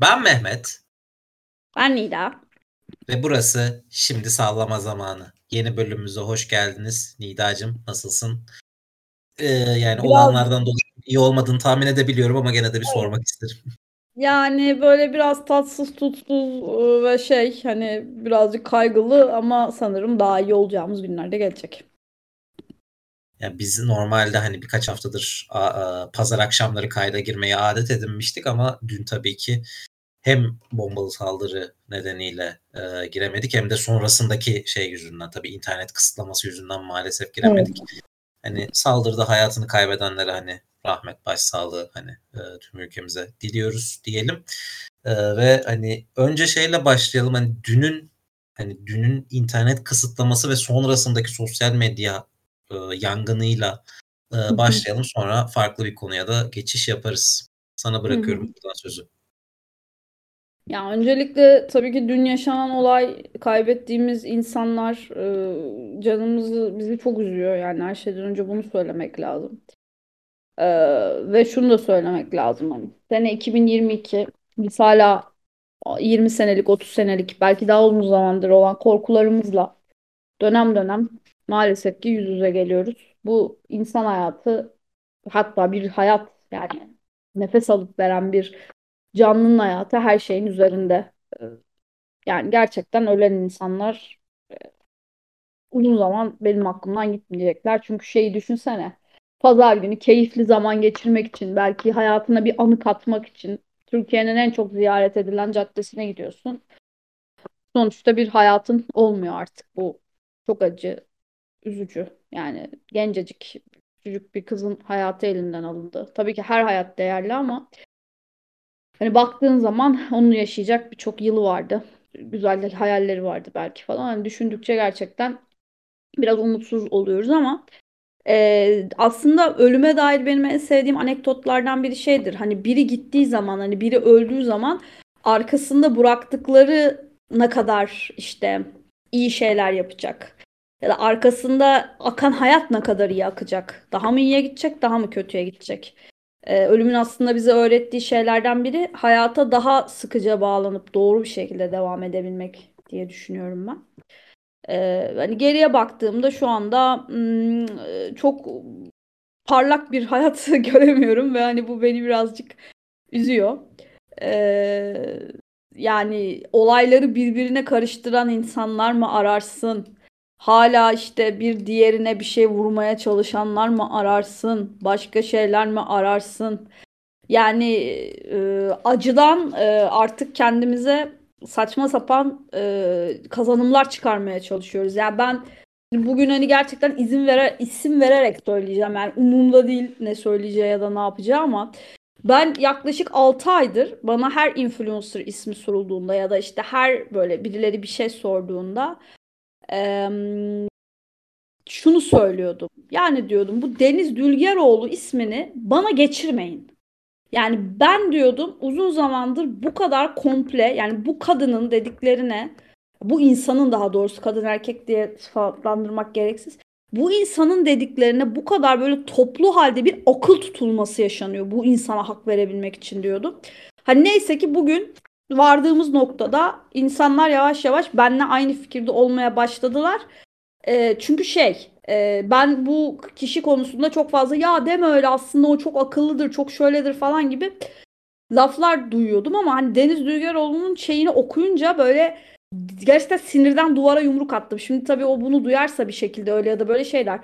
Ben Mehmet Ben Nida. ve burası Şimdi Sallama Zamanı. Yeni bölümümüze hoş geldiniz. Nidacığım nasılsın? Ee, yani Biraz olanlardan dolayı iyi olmadığını tahmin edebiliyorum ama gene de bir sormak isterim. yani böyle biraz tatsız tutsuz ıı, ve şey hani birazcık kaygılı ama sanırım daha iyi olacağımız günlerde gelecek. Yani biz normalde hani birkaç haftadır a- a- pazar akşamları kayda girmeye adet edinmiştik ama dün tabii ki hem bombalı saldırı nedeniyle e, giremedik hem de sonrasındaki şey yüzünden tabii internet kısıtlaması yüzünden maalesef Evet. giremedik. Hani saldırıda hayatını kaybedenlere hani rahmet başsağlığı hani e, tüm ülkemize diliyoruz diyelim. E, ve hani önce şeyle başlayalım hani dünün hani dünün internet kısıtlaması ve sonrasındaki sosyal medya e, yangınıyla e, başlayalım sonra farklı bir konuya da geçiş yaparız. Sana bırakıyorum buradan sözü. Ya öncelikle tabii ki dün yaşanan olay kaybettiğimiz insanlar ıı, canımızı bizi çok üzüyor yani her şeyden önce bunu söylemek lazım. Ve şunu da söylemek lazım hani sene 2022 biz hala 20 senelik 30 senelik belki daha uzun zamandır olan korkularımızla dönem dönem maalesef ki yüz yüze geliyoruz. Bu insan hayatı hatta bir hayat yani nefes alıp veren bir canlının hayatı her şeyin üzerinde. Yani gerçekten ölen insanlar e, uzun zaman benim aklımdan gitmeyecekler. Çünkü şeyi düşünsene. Pazar günü keyifli zaman geçirmek için, belki hayatına bir anı katmak için Türkiye'nin en çok ziyaret edilen caddesine gidiyorsun. Sonuçta bir hayatın olmuyor artık. Bu çok acı, üzücü. Yani gencecik, küçücük bir kızın hayatı elinden alındı. Tabii ki her hayat değerli ama hani baktığın zaman onu yaşayacak birçok yılı vardı. Güzel hayalleri vardı belki falan. Hani düşündükçe gerçekten biraz umutsuz oluyoruz ama ee, aslında ölüme dair benim en sevdiğim anekdotlardan biri şeydir. Hani biri gittiği zaman, hani biri öldüğü zaman arkasında bıraktıkları ne kadar işte iyi şeyler yapacak. Ya da arkasında akan hayat ne kadar iyi akacak. Daha mı iyiye gidecek, daha mı kötüye gidecek? Ee, ölümün aslında bize öğrettiği şeylerden biri hayata daha sıkıca bağlanıp doğru bir şekilde devam edebilmek diye düşünüyorum ben. Ee, hani geriye baktığımda şu anda hmm, çok parlak bir hayat göremiyorum ve hani bu beni birazcık üzüyor. Ee, yani olayları birbirine karıştıran insanlar mı ararsın? Hala işte bir diğerine bir şey vurmaya çalışanlar mı ararsın? Başka şeyler mi ararsın? Yani e, acıdan e, artık kendimize saçma sapan e, kazanımlar çıkarmaya çalışıyoruz. Yani ben bugün hani gerçekten izin vere isim vererek söyleyeceğim. Yani umurumda değil ne söyleyeceği ya da ne yapacağı ama ben yaklaşık 6 aydır bana her influencer ismi sorulduğunda ya da işte her böyle birileri bir şey sorduğunda e, şunu söylüyordum. Yani diyordum bu Deniz Dülgeroğlu ismini bana geçirmeyin. Yani ben diyordum uzun zamandır bu kadar komple yani bu kadının dediklerine bu insanın daha doğrusu kadın erkek diye sıfatlandırmak gereksiz. Bu insanın dediklerine bu kadar böyle toplu halde bir akıl tutulması yaşanıyor bu insana hak verebilmek için diyordum. Hani neyse ki bugün vardığımız noktada insanlar yavaş yavaş benimle aynı fikirde olmaya başladılar. E, çünkü şey e, ben bu kişi konusunda çok fazla ya deme öyle aslında o çok akıllıdır çok şöyledir falan gibi laflar duyuyordum ama hani Deniz Dülgeroğlu'nun şeyini okuyunca böyle gerçekten sinirden duvara yumruk attım. Şimdi tabii o bunu duyarsa bir şekilde öyle ya da böyle şeyler.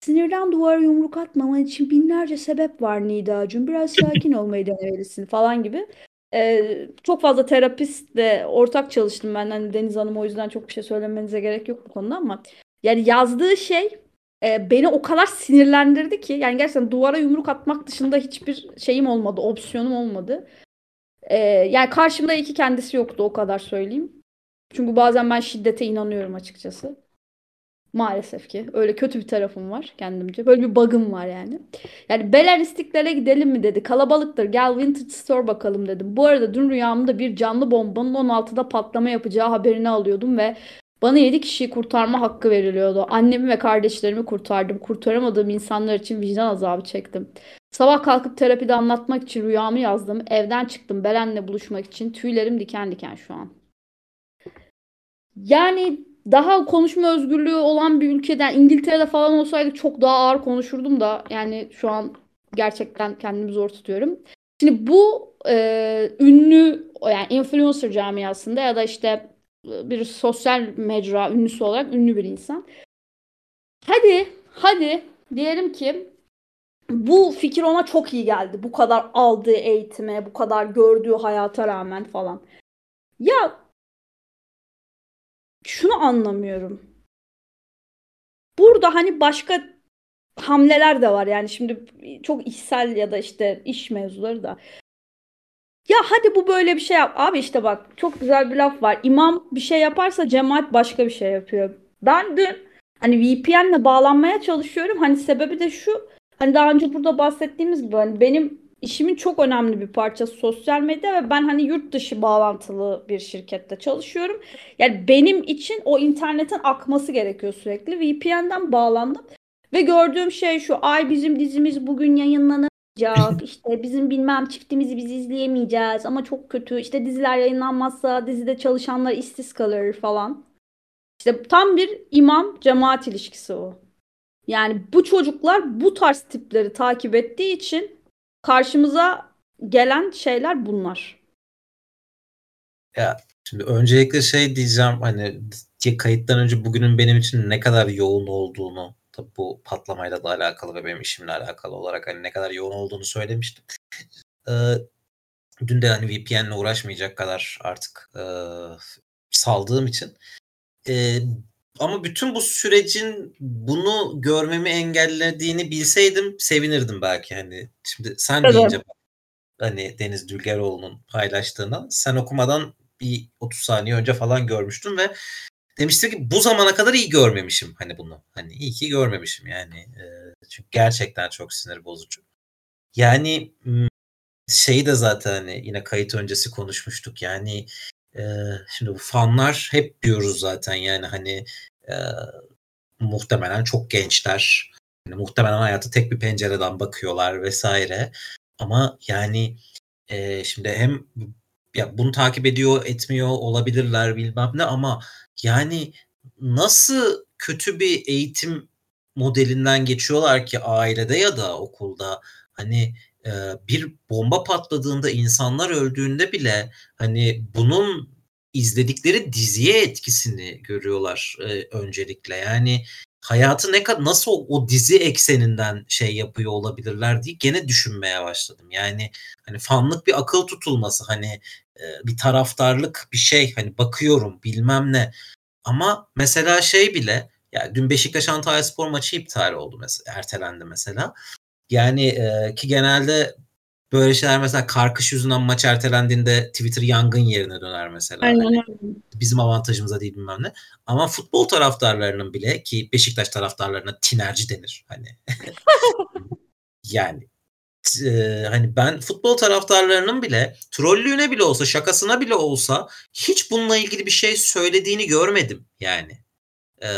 Sinirden duvara yumruk atmaman için binlerce sebep var Nidacığım. Biraz sakin olmayı denemelisin falan gibi. Ee, çok fazla terapistle ortak çalıştım ben. Hani Deniz Hanım o yüzden çok bir şey söylemenize gerek yok bu konuda ama yani yazdığı şey e, beni o kadar sinirlendirdi ki yani gerçekten duvara yumruk atmak dışında hiçbir şeyim olmadı, opsiyonum olmadı. E, yani karşımda iki kendisi yoktu o kadar söyleyeyim. Çünkü bazen ben şiddete inanıyorum açıkçası. Maalesef ki. Öyle kötü bir tarafım var kendimce. Böyle bir bug'ım var yani. Yani Belen İstiklal'e gidelim mi dedi. Kalabalıktır gel Vintage Store bakalım dedim. Bu arada dün rüyamda bir canlı bombanın 16'da patlama yapacağı haberini alıyordum ve Bana 7 kişiyi kurtarma hakkı veriliyordu. Annemi ve kardeşlerimi kurtardım. Kurtaramadığım insanlar için vicdan azabı çektim. Sabah kalkıp terapide anlatmak için rüyamı yazdım. Evden çıktım Belen'le buluşmak için. Tüylerim diken diken şu an. Yani daha konuşma özgürlüğü olan bir ülkeden İngiltere'de falan olsaydık çok daha ağır konuşurdum da yani şu an gerçekten kendimi zor tutuyorum. Şimdi bu e, ünlü yani influencer camiasında ya da işte bir sosyal mecra ünlüsü olarak ünlü bir insan. Hadi, hadi diyelim ki bu fikir ona çok iyi geldi. Bu kadar aldığı eğitime, bu kadar gördüğü hayata rağmen falan. Ya şunu anlamıyorum. Burada hani başka hamleler de var. Yani şimdi çok işsel ya da işte iş mevzuları da. Ya hadi bu böyle bir şey yap. Abi işte bak çok güzel bir laf var. İmam bir şey yaparsa cemaat başka bir şey yapıyor. Ben dün hani VPN'le bağlanmaya çalışıyorum. Hani sebebi de şu. Hani daha önce burada bahsettiğimiz gibi hani benim işimin çok önemli bir parçası sosyal medya ve ben hani yurt dışı bağlantılı bir şirkette çalışıyorum. Yani benim için o internetin akması gerekiyor sürekli. VPN'den bağlandım ve gördüğüm şey şu. Ay bizim dizimiz bugün yayınlanır yayınlanmayacak. İşte bizim bilmem çiftimizi biz izleyemeyeceğiz ama çok kötü. İşte diziler yayınlanmazsa dizide çalışanlar işsiz kalır falan. İşte tam bir imam cemaat ilişkisi o. Yani bu çocuklar bu tarz tipleri takip ettiği için karşımıza gelen şeyler bunlar. Ya şimdi öncelikle şey diyeceğim hani kayıttan önce bugünün benim için ne kadar yoğun olduğunu Tabii bu patlamayla da alakalı ve benim işimle alakalı olarak hani ne kadar yoğun olduğunu söylemiştim. Ee, dün de hani VPN'le uğraşmayacak kadar artık e, saldığım için. E, ama bütün bu sürecin bunu görmemi engellediğini bilseydim sevinirdim belki hani. Şimdi sen evet. deyince hani Deniz Dülgeroğlu'nun paylaştığını sen okumadan bir 30 saniye önce falan görmüştüm ve demiştim ki bu zamana kadar iyi görmemişim hani bunu. Hani iyi ki görmemişim yani. E, çünkü gerçekten çok sinir bozucu. Yani şeyi de zaten hani yine kayıt öncesi konuşmuştuk. Yani şimdi fanlar hep diyoruz zaten yani hani e, muhtemelen çok gençler. Yani muhtemelen hayatı tek bir pencereden bakıyorlar vesaire. Ama yani e, şimdi hem ya bunu takip ediyor etmiyor olabilirler bilmem ne ama yani nasıl kötü bir eğitim modelinden geçiyorlar ki ailede ya da okulda hani e, bir bomba patladığında insanlar öldüğünde bile hani bunun izledikleri diziye etkisini görüyorlar e, öncelikle. Yani hayatı ne kadar nasıl o, o dizi ekseninden şey yapıyor olabilirler diye gene düşünmeye başladım. Yani hani fanlık bir akıl tutulması hani e, bir taraftarlık bir şey hani bakıyorum bilmem ne. Ama mesela şey bile yani dün Beşiktaş Antalya Spor maçı iptal oldu mesela ertelendi mesela. Yani e, ki genelde böyle şeyler mesela karkış yüzünden maç ertelendiğinde Twitter yangın yerine döner mesela. Aynen. Hani bizim avantajımıza değil bilmem ne. Ama futbol taraftarlarının bile ki Beşiktaş taraftarlarına tinerci denir hani. yani e, hani ben futbol taraftarlarının bile trollüğüne bile olsa şakasına bile olsa hiç bununla ilgili bir şey söylediğini görmedim yani. E,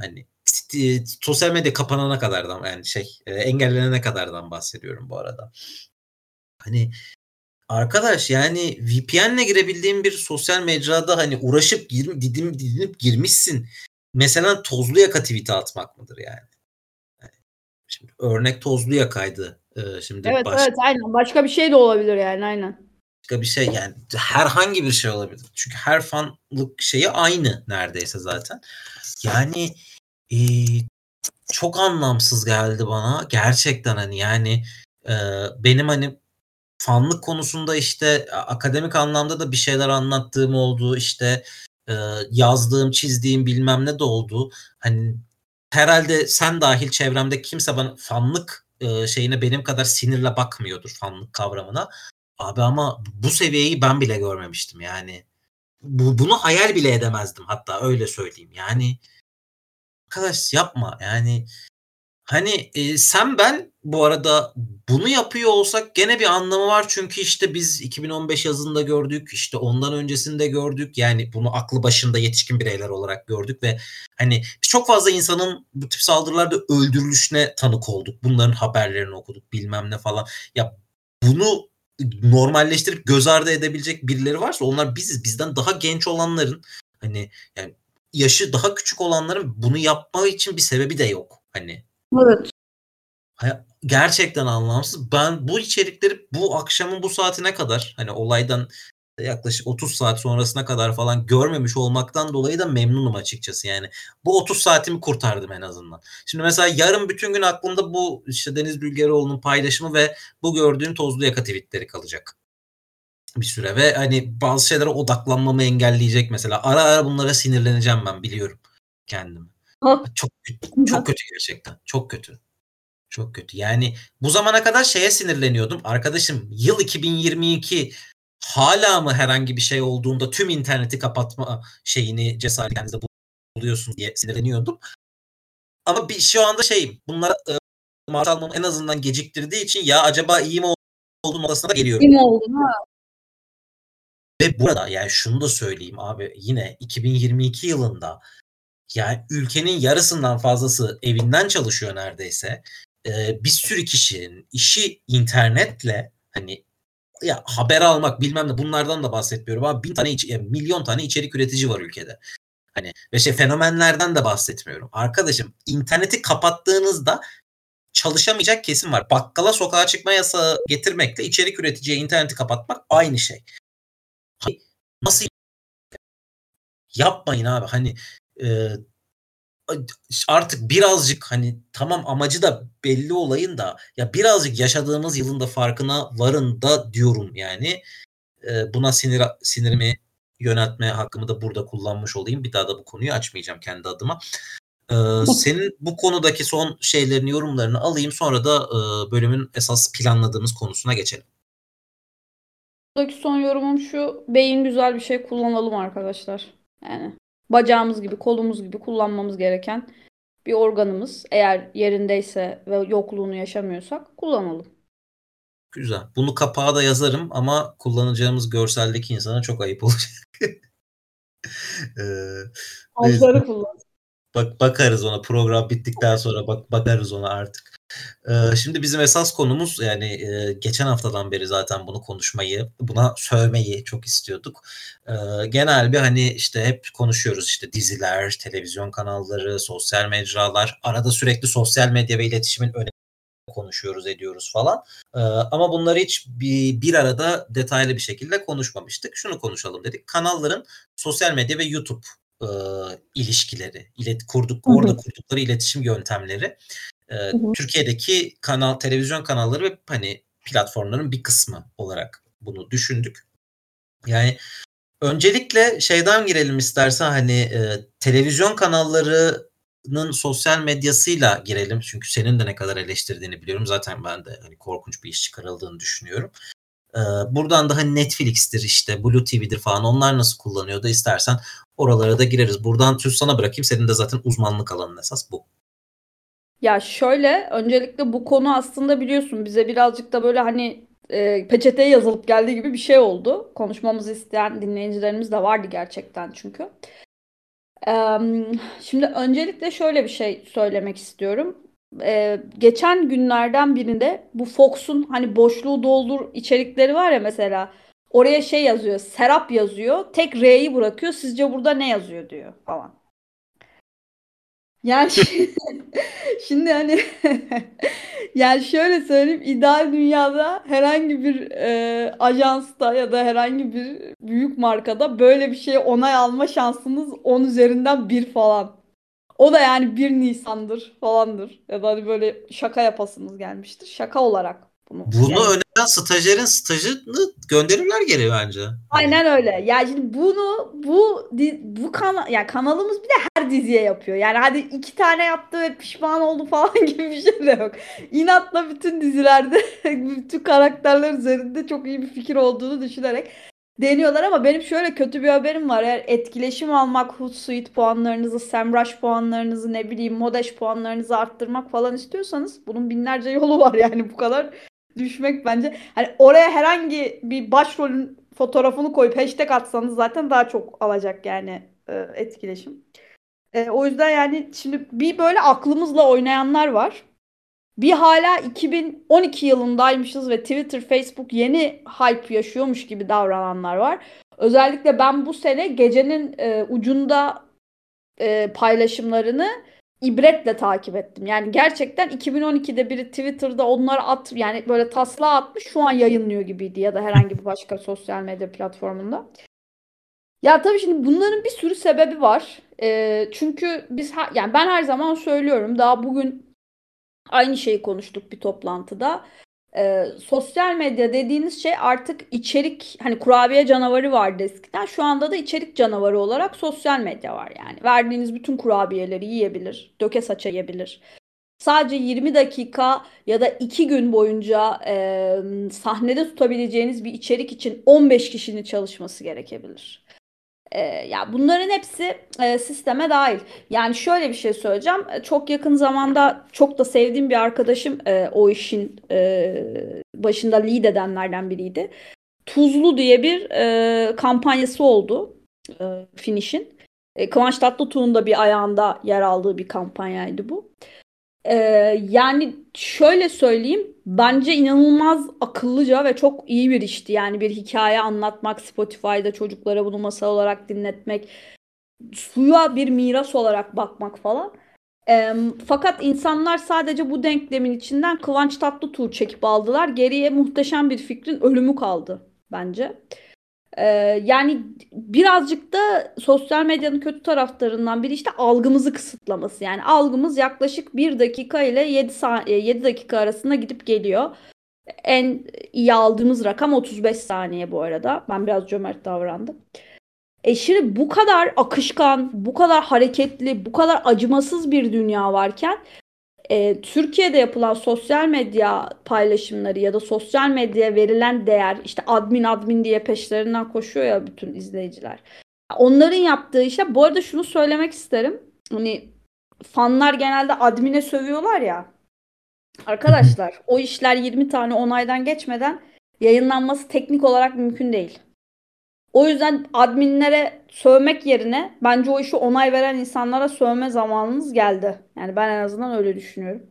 hani sosyal medya kapanana kadardan yani şey e, engellenene kadardan bahsediyorum bu arada. Hani arkadaş yani VPN'le girebildiğin bir sosyal mecrada hani uğraşıp gir, didim didinip girmişsin. Mesela tozlu yaka tweet'i atmak mıdır yani? yani şimdi örnek tozlu yakaydı ee, şimdi evet baş... evet aynen. Başka bir şey de olabilir yani aynen. Başka bir şey yani herhangi bir şey olabilir. Çünkü her fanlık şeyi aynı neredeyse zaten. Yani e, çok anlamsız geldi bana. Gerçekten hani yani e, benim hani fanlık konusunda işte akademik anlamda da bir şeyler anlattığım oldu. işte e, yazdığım, çizdiğim bilmem ne de oldu. Hani herhalde sen dahil çevremde kimse bana fanlık e, şeyine benim kadar sinirle bakmıyordur fanlık kavramına. Abi ama bu seviyeyi ben bile görmemiştim yani. Bu, bunu hayal bile edemezdim hatta öyle söyleyeyim. Yani arkadaş yapma yani hani e, sen ben bu arada bunu yapıyor olsak gene bir anlamı var. Çünkü işte biz 2015 yazında gördük. işte ondan öncesinde gördük. Yani bunu aklı başında yetişkin bireyler olarak gördük ve hani çok fazla insanın bu tip saldırılarda öldürülüşüne tanık olduk. Bunların haberlerini okuduk bilmem ne falan. Ya bunu normalleştirip göz ardı edebilecek birileri varsa onlar biziz. Bizden daha genç olanların hani yani yaşı daha küçük olanların bunu yapma için bir sebebi de yok. Hani Evet. gerçekten anlamsız. Ben bu içerikleri bu akşamın bu saatine kadar hani olaydan yaklaşık 30 saat sonrasına kadar falan görmemiş olmaktan dolayı da memnunum açıkçası yani. Bu 30 saatimi kurtardım en azından. Şimdi mesela yarın bütün gün aklımda bu işte Deniz Bülgeroğlu'nun paylaşımı ve bu gördüğüm tozlu yaka tweetleri kalacak bir süre ve hani bazı şeylere odaklanmamı engelleyecek mesela. Ara ara bunlara sinirleneceğim ben biliyorum kendimi. Çok çok kötü gerçekten. Çok kötü. Çok kötü. Yani bu zamana kadar şeye sinirleniyordum. Arkadaşım yıl 2022 hala mı herhangi bir şey olduğunda tüm interneti kapatma şeyini cesaretinize buluyorsun diye sinirleniyordum. Ama bir şu anda şeyim bunlara e, maruz almamı en azından geciktirdiği için ya acaba iyi mi olduğum noktasına da geliyorum. İyi mi oldun ha? Ve burada yani şunu da söyleyeyim abi yine 2022 yılında yani ülkenin yarısından fazlası evinden çalışıyor neredeyse. Ee, bir sürü kişinin işi internetle hani ya haber almak bilmem ne bunlardan da bahsetmiyorum ama bin tane yani milyon tane içerik üretici var ülkede. Hani ve şey fenomenlerden de bahsetmiyorum. Arkadaşım interneti kapattığınızda çalışamayacak kesim var. Bakkala sokağa çıkma yasağı getirmekle içerik üreticiye interneti kapatmak aynı şey. Nasıl yapmayın abi hani e, artık birazcık hani tamam amacı da belli olayın da ya birazcık yaşadığımız yılın da farkına varın da diyorum yani. E, buna sinir sinirimi yöneltme hakkımı da burada kullanmış olayım. Bir daha da bu konuyu açmayacağım kendi adıma. Ee, senin bu konudaki son şeylerini, yorumlarını alayım. Sonra da e, bölümün esas planladığımız konusuna geçelim. Buradaki son yorumum şu. Beyin güzel bir şey kullanalım arkadaşlar. Yani bacağımız gibi, kolumuz gibi kullanmamız gereken bir organımız. Eğer yerindeyse ve yokluğunu yaşamıyorsak kullanalım. Güzel. Bunu kapağa da yazarım ama kullanacağımız görseldeki insana çok ayıp olacak. ee, kullan. Bak bakarız ona program bittikten sonra bak bakarız ona artık. Ee, şimdi bizim esas konumuz yani e, geçen haftadan beri zaten bunu konuşmayı, buna sövmeyi çok istiyorduk. Ee, genel bir hani işte hep konuşuyoruz işte diziler, televizyon kanalları, sosyal mecralar. Arada sürekli sosyal medya ve iletişimin önemi konuşuyoruz ediyoruz falan. Ee, ama bunları hiç bir, bir arada detaylı bir şekilde konuşmamıştık. Şunu konuşalım dedik. Kanalların sosyal medya ve YouTube e, ilişkileri, ilet kurduk orada kurdukları iletişim yöntemleri e, Türkiye'deki kanal televizyon kanalları ve hani platformların bir kısmı olarak bunu düşündük. Yani öncelikle şeyden girelim istersen hani e, televizyon kanallarının sosyal medyasıyla girelim. Çünkü senin de ne kadar eleştirdiğini biliyorum. Zaten ben de hani korkunç bir iş çıkarıldığını düşünüyorum. E, buradan da hani Netflix'tir işte Blue TV'dir falan onlar nasıl kullanıyordu istersen oralara da gireriz. Buradan söz sana bırakayım. Senin de zaten uzmanlık alanın esas bu. Ya şöyle öncelikle bu konu aslında biliyorsun bize birazcık da böyle hani e, peçeteye yazılıp geldiği gibi bir şey oldu. Konuşmamızı isteyen dinleyicilerimiz de vardı gerçekten çünkü. E, şimdi öncelikle şöyle bir şey söylemek istiyorum. E, geçen günlerden birinde bu Fox'un hani boşluğu doldur içerikleri var ya mesela oraya şey yazıyor Serap yazıyor tek R'yi bırakıyor sizce burada ne yazıyor diyor falan. Yani şimdi hani yani şöyle söyleyeyim ideal dünyada herhangi bir e, ajansta ya da herhangi bir büyük markada böyle bir şey onay alma şansınız 10 üzerinden 1 falan. O da yani 1 Nisan'dır falandır. Ya da hani böyle şaka yapasınız gelmiştir. Şaka olarak bunu. Bunu yani. öneren stajyerin stajını gönderirler geri bence. Aynen öyle. Ya şimdi bunu bu bu kanal ya kanalımız bir de her diziye yapıyor. Yani hadi iki tane yaptı ve pişman oldu falan gibi bir şey de yok. İnatla bütün dizilerde bütün karakterler üzerinde çok iyi bir fikir olduğunu düşünerek deniyorlar ama benim şöyle kötü bir haberim var. Eğer etkileşim almak, Hootsuite puanlarınızı, SEMrush puanlarınızı, ne bileyim Modash puanlarınızı arttırmak falan istiyorsanız bunun binlerce yolu var yani bu kadar düşmek bence. Hani oraya herhangi bir başrolün fotoğrafını koyup hashtag atsanız zaten daha çok alacak yani e, etkileşim. E, o yüzden yani şimdi bir böyle aklımızla oynayanlar var. Bir hala 2012 yılındaymışız ve Twitter, Facebook yeni hype yaşıyormuş gibi davrananlar var. Özellikle ben bu sene gecenin e, ucunda e, paylaşımlarını ibretle takip ettim. Yani gerçekten 2012'de biri Twitter'da onları at yani böyle taslağı atmış şu an yayınlıyor gibiydi ya da herhangi bir başka sosyal medya platformunda. Ya tabii şimdi bunların bir sürü sebebi var. E, çünkü biz yani ben her zaman söylüyorum daha bugün Aynı şeyi konuştuk bir toplantıda. Ee, sosyal medya dediğiniz şey artık içerik hani kurabiye canavarı vardı eskiden. Şu anda da içerik canavarı olarak sosyal medya var yani. Verdiğiniz bütün kurabiyeleri yiyebilir, döke saça yiyebilir. Sadece 20 dakika ya da 2 gün boyunca e, sahnede tutabileceğiniz bir içerik için 15 kişinin çalışması gerekebilir. E, ya bunların hepsi e, sisteme dahil. Yani şöyle bir şey söyleyeceğim. E, çok yakın zamanda çok da sevdiğim bir arkadaşım e, o işin e, başında lead edenlerden biriydi. Tuzlu diye bir e, kampanyası oldu e, Finish'in. E, Kıvanç Tatlıtuğ'un da bir ayağında yer aldığı bir kampanyaydı bu. Ee, yani şöyle söyleyeyim bence inanılmaz akıllıca ve çok iyi bir işti. Yani bir hikaye anlatmak Spotify'da çocuklara bunu masal olarak dinletmek suya bir miras olarak bakmak falan. Ee, fakat insanlar sadece bu denklemin içinden Kıvanç Tatlıtuğ çekip aldılar. Geriye muhteşem bir fikrin ölümü kaldı bence. Ee, yani birazcık da sosyal medyanın kötü taraflarından biri işte algımızı kısıtlaması. Yani algımız yaklaşık 1 dakika ile 7, 7 dakika arasında gidip geliyor. En iyi aldığımız rakam 35 saniye bu arada. Ben biraz cömert davrandım. E şimdi bu kadar akışkan, bu kadar hareketli, bu kadar acımasız bir dünya varken e, Türkiye'de yapılan sosyal medya paylaşımları ya da sosyal medyaya verilen değer işte admin admin diye peşlerinden koşuyor ya bütün izleyiciler. Onların yaptığı işe bu arada şunu söylemek isterim. Hani fanlar genelde admine sövüyorlar ya. Arkadaşlar o işler 20 tane onaydan geçmeden yayınlanması teknik olarak mümkün değil. O yüzden adminlere sövmek yerine bence o işi onay veren insanlara sövme zamanınız geldi. Yani ben en azından öyle düşünüyorum.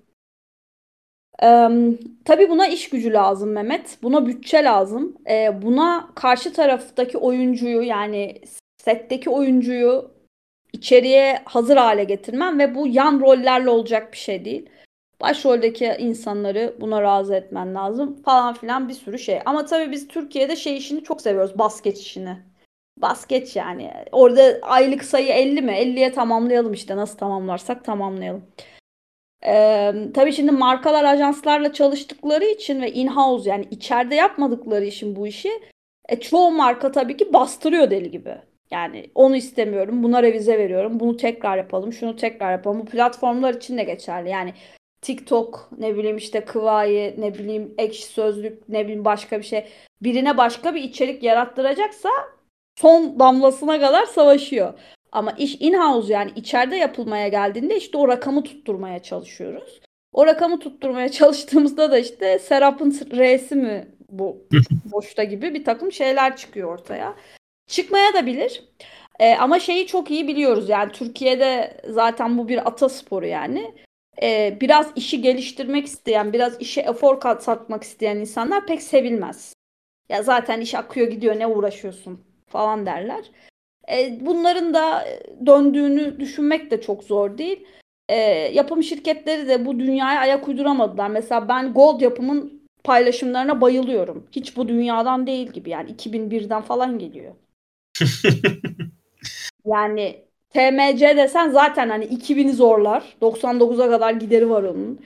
Ee, tabii buna iş gücü lazım Mehmet. Buna bütçe lazım. Ee, buna karşı taraftaki oyuncuyu yani setteki oyuncuyu içeriye hazır hale getirmem ve bu yan rollerle olacak bir şey değil. Başroldeki insanları buna razı etmen lazım falan filan bir sürü şey. Ama tabii biz Türkiye'de şey işini çok seviyoruz. Basket işini. Basket yani. Orada aylık sayı 50 mi? 50'ye tamamlayalım işte. Nasıl tamamlarsak tamamlayalım. Ee, tabii şimdi markalar ajanslarla çalıştıkları için ve in-house yani içeride yapmadıkları için bu işi e, çoğu marka tabii ki bastırıyor deli gibi. Yani onu istemiyorum, buna revize veriyorum, bunu tekrar yapalım, şunu tekrar yapalım. Bu platformlar için de geçerli. Yani TikTok, ne bileyim işte Kıvayi, ne bileyim ekşi sözlük, ne bileyim başka bir şey. Birine başka bir içerik yarattıracaksa son damlasına kadar savaşıyor. Ama iş in-house yani içeride yapılmaya geldiğinde işte o rakamı tutturmaya çalışıyoruz. O rakamı tutturmaya çalıştığımızda da işte Serap'ın R'si mi bu boşta gibi bir takım şeyler çıkıyor ortaya. Çıkmaya da bilir. Ee, ama şeyi çok iyi biliyoruz yani Türkiye'de zaten bu bir atasporu yani e, biraz işi geliştirmek isteyen, biraz işe efor katmak isteyen insanlar pek sevilmez. Ya zaten iş akıyor gidiyor ne uğraşıyorsun falan derler. E, bunların da döndüğünü düşünmek de çok zor değil. E, yapım şirketleri de bu dünyaya ayak uyduramadılar. Mesela ben Gold yapımın paylaşımlarına bayılıyorum. Hiç bu dünyadan değil gibi yani 2001'den falan geliyor. yani TMC desen zaten hani 2000'i zorlar. 99'a kadar gideri var onun.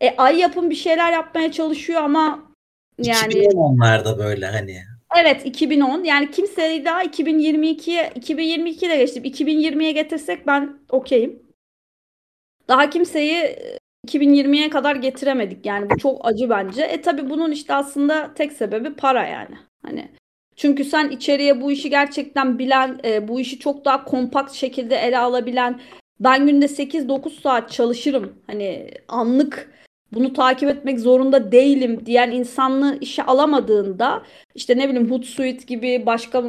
E, Ay yapım bir şeyler yapmaya çalışıyor ama yani 2010'larda böyle hani. Evet 2010 yani kimseyi daha 2022'ye 2022'de geçtim. 2020'ye getirsek ben okeyim. Daha kimseyi 2020'ye kadar getiremedik yani bu çok acı bence. E tabi bunun işte aslında tek sebebi para yani. Hani Çünkü sen içeriye bu işi gerçekten bilen, e, bu işi çok daha kompakt şekilde ele alabilen, ben günde 8-9 saat çalışırım. Hani anlık bunu takip etmek zorunda değilim diyen insanlığı işe alamadığında işte ne bileyim Hootsuite gibi başka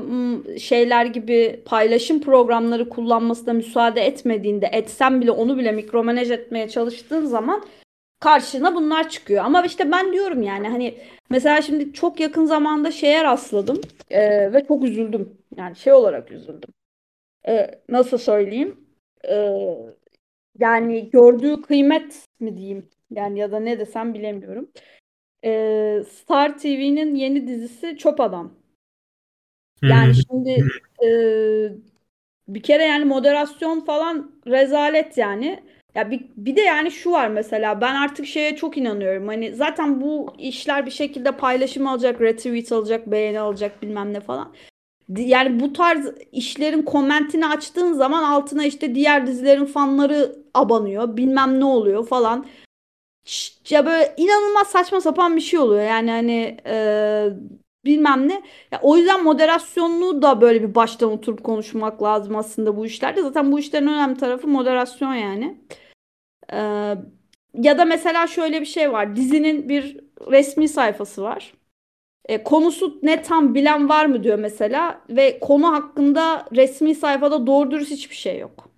şeyler gibi paylaşım programları kullanmasına müsaade etmediğinde etsem bile onu bile mikromanaj etmeye çalıştığın zaman karşına bunlar çıkıyor. Ama işte ben diyorum yani hani mesela şimdi çok yakın zamanda şeye rastladım e, ve çok üzüldüm. Yani şey olarak üzüldüm. E, nasıl söyleyeyim? E, yani gördüğü kıymet mi diyeyim? Yani ya da ne desem bilemiyorum. E, Star TV'nin yeni dizisi Çöp Adam. Yani şimdi e, bir kere yani moderasyon falan rezalet yani. Ya bir, bir de yani şu var mesela ben artık şeye çok inanıyorum. Hani zaten bu işler bir şekilde paylaşım alacak, retweet alacak, beğeni alacak bilmem ne falan. Yani bu tarz işlerin komentini açtığın zaman altına işte diğer dizilerin fanları abanıyor. Bilmem ne oluyor falan. Ya böyle inanılmaz saçma sapan bir şey oluyor. Yani hani e, bilmem ne. Ya o yüzden moderasyonunu da böyle bir baştan oturup konuşmak lazım aslında bu işlerde. Zaten bu işlerin önemli tarafı moderasyon yani. Ee, ya da mesela şöyle bir şey var. Dizinin bir resmi sayfası var. E, konusu ne tam bilen var mı diyor mesela ve konu hakkında resmi sayfada doğru dürüst hiçbir şey yok.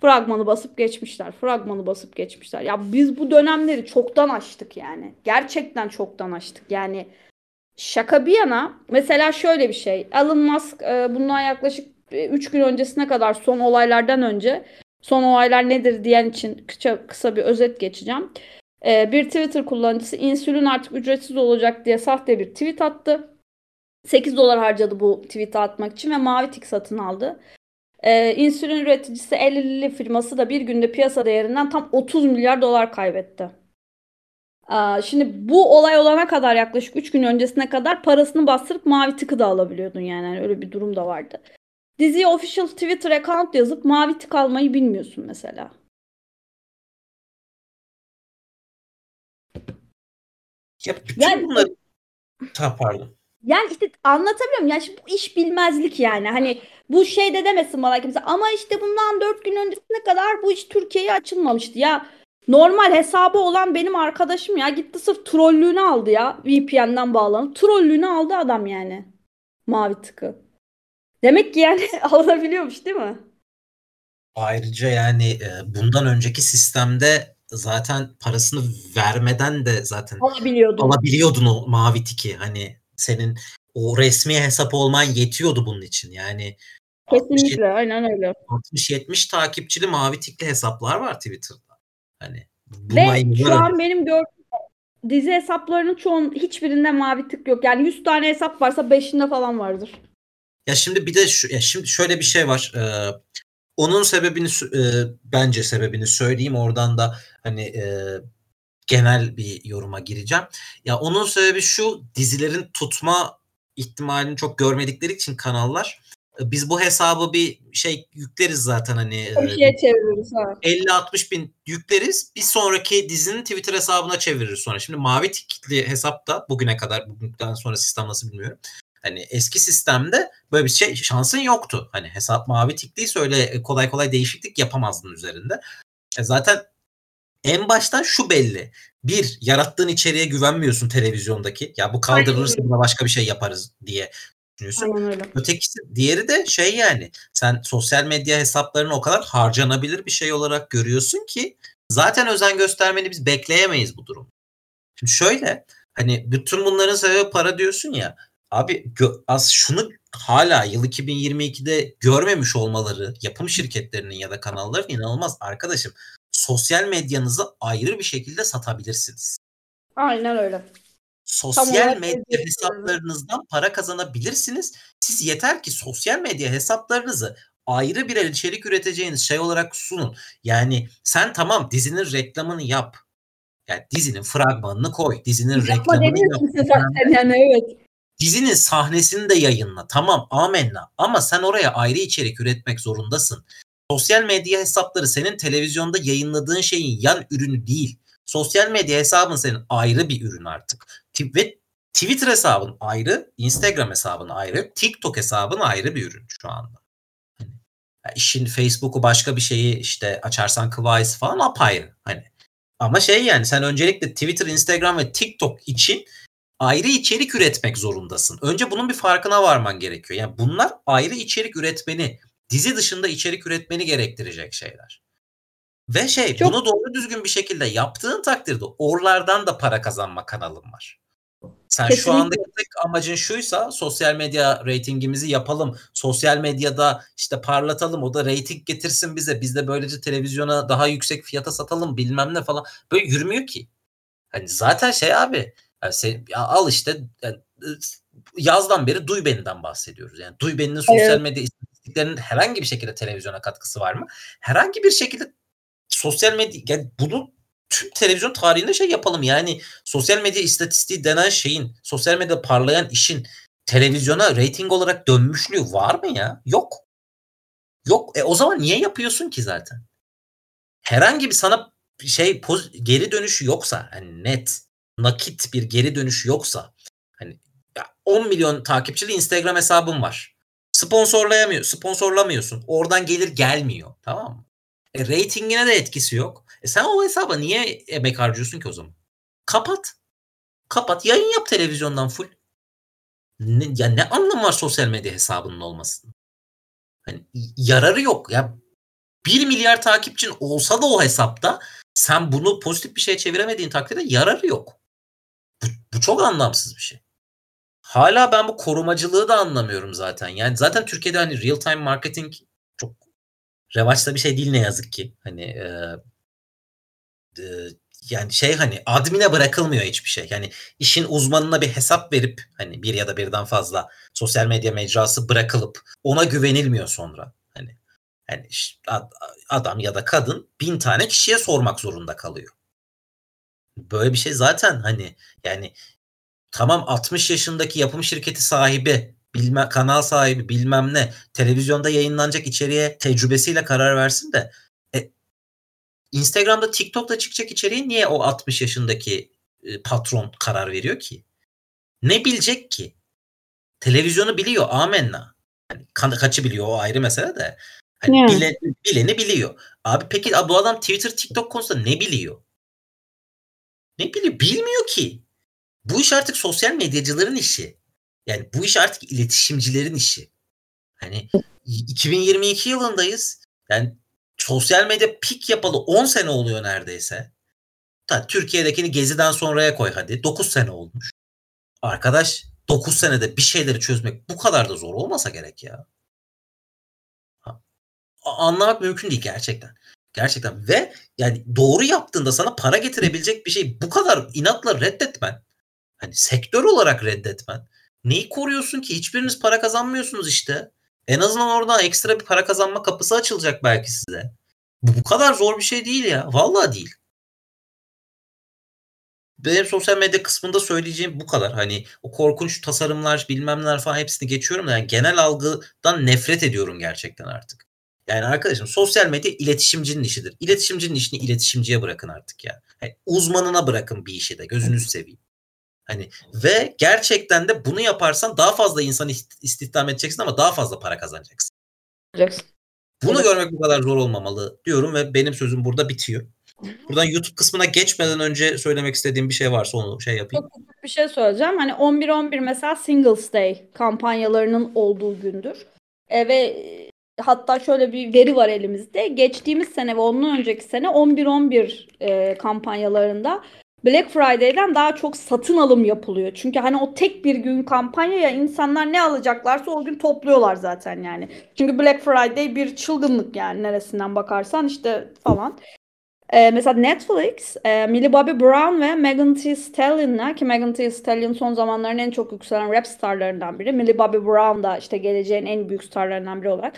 Fragmanı basıp geçmişler. Fragmanı basıp geçmişler. Ya biz bu dönemleri çoktan açtık yani. Gerçekten çoktan açtık. Yani şaka bir yana mesela şöyle bir şey. Elon Musk e, bundan yaklaşık 3 gün öncesine kadar son olaylardan önce son olaylar nedir diyen için kısa, kısa bir özet geçeceğim. Ee, bir Twitter kullanıcısı insülin artık ücretsiz olacak diye sahte bir tweet attı. 8 dolar harcadı bu tweet'i atmak için ve mavi tik satın aldı. Ee, insülin üreticisi Eli firması da bir günde piyasa değerinden tam 30 milyar dolar kaybetti. Ee, şimdi bu olay olana kadar yaklaşık 3 gün öncesine kadar parasını bastırıp mavi tıkı da alabiliyordun yani. yani öyle bir durum da vardı. Diziye official Twitter account yazıp mavi tık almayı bilmiyorsun mesela. Ya bütün yani, bunları... Ha, pardon. Yani işte anlatabiliyor muyum? Yani şimdi bu iş bilmezlik yani. Hani bu şey de demesin bana kimse. Ama işte bundan dört gün öncesine kadar bu iş Türkiye'ye açılmamıştı. Ya normal hesabı olan benim arkadaşım ya gitti sırf trollüğünü aldı ya. VPN'den bağlanıp. Trollüğünü aldı adam yani. Mavi tıkı. Demek ki yani alınabiliyormuş değil mi? Ayrıca yani e, bundan önceki sistemde zaten parasını vermeden de zaten alabiliyordun. alabiliyordun o mavi tiki. Hani senin o resmi hesap olman yetiyordu bunun için. Yani Kesinlikle 60, aynen öyle. 60-70 takipçili mavi tikli hesaplar var Twitter'da. Hani Ve şu an benim gördüğüm dizi hesaplarının çoğun hiçbirinde mavi tık yok. Yani 100 tane hesap varsa 5'inde falan vardır. Ya şimdi bir de şu, ya şimdi şöyle bir şey var. Ee, onun sebebini e, bence sebebini söyleyeyim oradan da hani e, genel bir yoruma gireceğim. Ya onun sebebi şu dizilerin tutma ihtimalini çok görmedikleri için kanallar biz bu hesabı bir şey yükleriz zaten hani bir şeye çeviririz 50-60 bin yükleriz bir sonraki dizinin Twitter hesabına çeviririz sonra. Şimdi mavi tikli hesapta bugüne kadar bugünden sonra sistem nasıl bilmiyorum. Hani eski sistemde böyle bir şey şansın yoktu. Hani hesap mavi tikliyse öyle kolay kolay değişiklik yapamazdın üzerinde. E zaten en baştan şu belli. Bir, yarattığın içeriğe güvenmiyorsun televizyondaki. Ya bu kaldırılırsa buna başka bir şey yaparız diye düşünüyorsun. Ötekisi, diğeri de şey yani sen sosyal medya hesaplarını o kadar harcanabilir bir şey olarak görüyorsun ki zaten özen göstermeni biz bekleyemeyiz bu durum. Şimdi şöyle hani bütün bunların sebebi para diyorsun ya Abi az şunu hala yıl 2022'de görmemiş olmaları yapım şirketlerinin ya da kanalların inanılmaz arkadaşım. Sosyal medyanızı ayrı bir şekilde satabilirsiniz. Aynen öyle. Sosyal medya hesaplarınızdan para kazanabilirsiniz. Siz yeter ki sosyal medya hesaplarınızı ayrı bir içerik üreteceğiniz şey olarak sunun. Yani sen tamam dizinin reklamını yap. Yani dizinin fragmanını koy. Dizinin Yapma reklamını yap. Zaten yani evet. Dizinin sahnesini de yayınla. Tamam amenna. Ama sen oraya ayrı içerik üretmek zorundasın. Sosyal medya hesapları senin televizyonda yayınladığın şeyin yan ürünü değil. Sosyal medya hesabın senin ayrı bir ürün artık. Twitter hesabın ayrı, Instagram hesabın ayrı, TikTok hesabın ayrı bir ürün şu anda. Hani işin Facebook'u başka bir şeyi işte açarsan Kıvayis falan apayrı. Hani ama şey yani sen öncelikle Twitter, Instagram ve TikTok için ayrı içerik üretmek zorundasın. Önce bunun bir farkına varman gerekiyor. Yani bunlar ayrı içerik üretmeni, dizi dışında içerik üretmeni gerektirecek şeyler. Ve şey Çok... bunu doğru düzgün bir şekilde yaptığın takdirde oralardan da para kazanma kanalın var. Sen Kesinlikle. şu anda tek amacın şuysa sosyal medya reytingimizi yapalım. Sosyal medyada işte parlatalım. O da reyting getirsin bize. Biz de böylece televizyona daha yüksek fiyata satalım bilmem ne falan. Böyle yürümüyor ki. Hani zaten şey abi yani sen, ya al işte yani, yazdan beri Duy Beni'den bahsediyoruz. Yani Duy Beni'nin sosyal evet. medya istatistiklerinin herhangi bir şekilde televizyona katkısı var mı? Herhangi bir şekilde sosyal medya yani bunu tüm televizyon tarihinde şey yapalım yani sosyal medya istatistiği denen şeyin sosyal medya parlayan işin televizyona rating olarak dönmüşlüğü var mı ya? Yok. Yok. E o zaman niye yapıyorsun ki zaten? Herhangi bir sana şey poz, geri dönüşü yoksa hani net nakit bir geri dönüşü yoksa hani 10 milyon takipçili Instagram hesabım var. Sponsorlayamıyor, sponsorlamıyorsun. Oradan gelir gelmiyor. Tamam mı? E, ratingine de etkisi yok. E sen o hesaba niye emek harcıyorsun ki o zaman? Kapat. Kapat. Yayın yap televizyondan full. Ne, ya ne anlamı var sosyal medya hesabının olmasının? Hani yararı yok. Ya 1 milyar takipçin olsa da o hesapta sen bunu pozitif bir şeye çeviremediğin takdirde yararı yok. Bu, çok anlamsız bir şey. Hala ben bu korumacılığı da anlamıyorum zaten. Yani zaten Türkiye'de hani real time marketing çok revaçta bir şey değil ne yazık ki. Hani e, e, yani şey hani admine bırakılmıyor hiçbir şey. Yani işin uzmanına bir hesap verip hani bir ya da birden fazla sosyal medya mecrası bırakılıp ona güvenilmiyor sonra. Hani yani adam ya da kadın bin tane kişiye sormak zorunda kalıyor. Böyle bir şey zaten hani yani tamam 60 yaşındaki yapım şirketi sahibi bilme, kanal sahibi bilmem ne televizyonda yayınlanacak içeriğe tecrübesiyle karar versin de e, Instagram'da TikTok'ta çıkacak içeriği niye o 60 yaşındaki e, patron karar veriyor ki? Ne bilecek ki? Televizyonu biliyor amenna. Hani kaçı biliyor o ayrı mesele de. Hani yeah. bile, bileni biliyor. Abi peki bu adam Twitter, TikTok konusunda ne biliyor? Ne biliyor? Bilmiyor ki. Bu iş artık sosyal medyacıların işi. Yani bu iş artık iletişimcilerin işi. Hani 2022 yılındayız. Yani sosyal medya pik yapalı 10 sene oluyor neredeyse. Ta, Türkiye'dekini geziden sonraya koy hadi. 9 sene olmuş. Arkadaş 9 senede bir şeyleri çözmek bu kadar da zor olmasa gerek ya. Ha. Anlamak mümkün değil gerçekten. Gerçekten ve yani doğru yaptığında sana para getirebilecek bir şey bu kadar inatla reddetmen. Hani sektör olarak reddetmen. Neyi koruyorsun ki? Hiçbiriniz para kazanmıyorsunuz işte. En azından oradan ekstra bir para kazanma kapısı açılacak belki size. Bu, bu kadar zor bir şey değil ya. Vallahi değil. Benim sosyal medya kısmında söyleyeceğim bu kadar. Hani o korkunç tasarımlar bilmem neler falan hepsini geçiyorum da yani genel algıdan nefret ediyorum gerçekten artık. Yani arkadaşım sosyal medya iletişimcinin işidir. İletişimcinin işini iletişimciye bırakın artık ya. Yani uzmanına bırakın bir işi de gözünüzü seveyim. Hani ve gerçekten de bunu yaparsan daha fazla insan istihdam edeceksin ama daha fazla para kazanacaksın. Bunu görmek bu kadar zor olmamalı diyorum ve benim sözüm burada bitiyor. Buradan YouTube kısmına geçmeden önce söylemek istediğim bir şey varsa onu şey yapayım. Çok bir şey söyleyeceğim. Hani 11-11 mesela Singles Day kampanyalarının olduğu gündür. E, ve hatta şöyle bir veri var elimizde. Geçtiğimiz sene ve ondan önceki sene 11-11 e, kampanyalarında Black Friday'den daha çok satın alım yapılıyor. Çünkü hani o tek bir gün kampanya ya insanlar ne alacaklarsa o gün topluyorlar zaten yani. Çünkü Black Friday bir çılgınlık yani neresinden bakarsan işte falan. Ee, mesela Netflix, e, Millie Bobby Brown ve Megan Thee Stallion'la ki Megan Thee Stallion son zamanların en çok yükselen rap starlarından biri. Millie Bobby Brown da işte geleceğin en büyük starlarından biri olarak